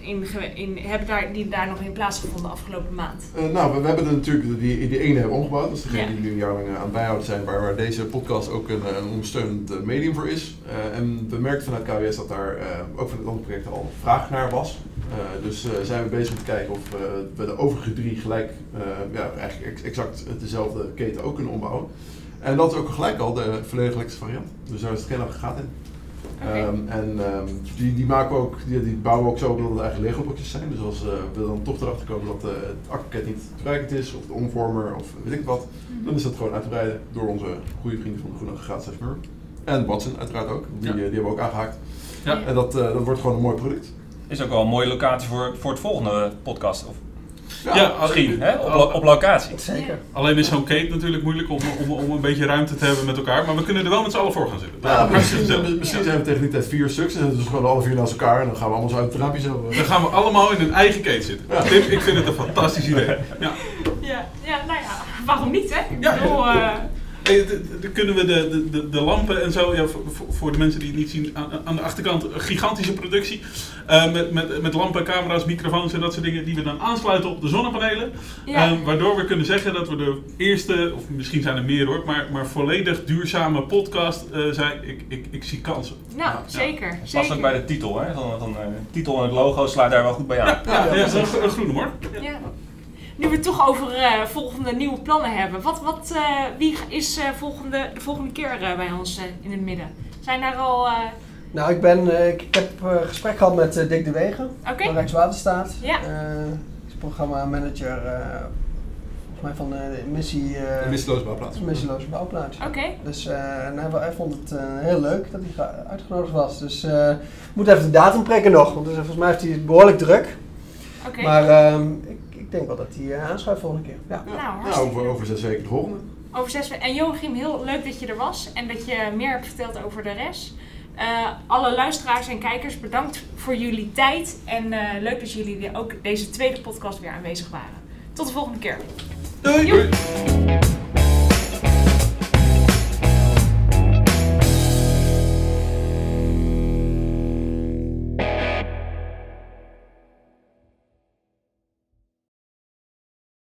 in, in, hebben daar, die daar nog in plaatsgevonden afgelopen maand? Eh, nou, we, we hebben er natuurlijk die, die ene hebben omgebouwd. Dat is degene Ja. die jullie een jaar lang aan het bijhouden zijn, waar, waar deze podcast ook een, een ondersteunend medium voor is. Eh, en we merkten vanuit KWS dat daar eh, ook van het andere project al vraag naar was. Eh, dus eh, zijn we bezig om te kijken of eh, we de overige drie gelijk, eh, ja, eigenlijk ex- exact dezelfde keten ook kunnen ombouwen. En dat is ook gelijk al de volledig elektrische variant. Dus daar is het geen lange gaat in. Ehm, en ehm, die, die, maken we ook, die, die bouwen we ook zo op dat het eigenlijk Lego-blokjes zijn. Dus als eh, we dan toch erachter komen dat eh, het akkupakket niet toereikend is, of de omvormer, of weet ik wat, dan is dat gewoon uit te breiden door onze goede vrienden van de Groene Aggregaat 6 Mur. En Watson uiteraard ook, die, Ja. die hebben we ook aangehaakt. Ja. En dat, eh, dat wordt gewoon een mooi product. Is ook wel een mooie locatie voor, voor het volgende podcast. Of Ja, misschien, hè? Op, op locatie. Zeker. Alleen is zo'n cake natuurlijk moeilijk om, om, om een beetje ruimte te hebben met elkaar. Maar we kunnen er wel met z'n allen voor gaan zitten. Ja, misschien, misschien zijn we tegen die tijd vier stuks en dan dus gewoon alle vier naast elkaar en dan gaan we allemaal zo uit het raampje zo. eh. Dan gaan we allemaal in een eigen cake zitten. Ja. Tim, ik vind het een fantastisch idee. Ja. Ja, ja, nou ja, waarom niet hè? Ik bedoel, eh, Dan kunnen we de, de, de, de lampen en zo, ja, voor, de mensen die het niet zien, aan, aan de achterkant een gigantische productie. eh, met, met, met lampen, camera's, microfoons en dat soort dingen die we dan aansluiten op de zonnepanelen. ja. Eh, waardoor we kunnen zeggen dat we de eerste, of misschien zijn er meer hoor, maar, maar volledig duurzame podcast eh, zijn. Ik, ik, ik zie kansen. nou, ja. zeker. Past zeker. ook bij de titel, hè? Van, eh, titel en het logo sluit daar wel goed bij aan. Ja, ja, ja, dat is een, een groene hoor. Ja. Nu we het toch over eh, volgende nieuwe plannen hebben. Wat, wat, eh, wie is eh, volgende, de volgende keer eh, bij ons in het midden? Zijn daar al... eh, Nou, ik, ben, eh, ik, ik heb eh, gesprek gehad met Dick de Wegen van Rijkswaterstaat. Ja. Eh, is programmamanager eh, volgens mij van de missie, eh, Een misseloze bouwplaats. missieloze bouwplaats. Oké. Dus eh, en hij, hij vond het eh, heel leuk dat hij ge- uitgenodigd was. Dus eh moet even de datum prikken nog, want dus, volgens mij heeft hij het behoorlijk druk. Oké. Maar ehm, ik, ik denk wel dat hij eh, aanschuift volgende keer. Ja. Nou, Nou, over, over zes weken de volgende. Over zes weken. En Joachim, heel leuk dat je er was en dat je meer hebt verteld over de rest. Eh, alle luisteraars en kijkers, bedankt voor jullie tijd. En eh, leuk dat jullie ook deze tweede podcast weer aanwezig waren. Tot de volgende keer. Doei!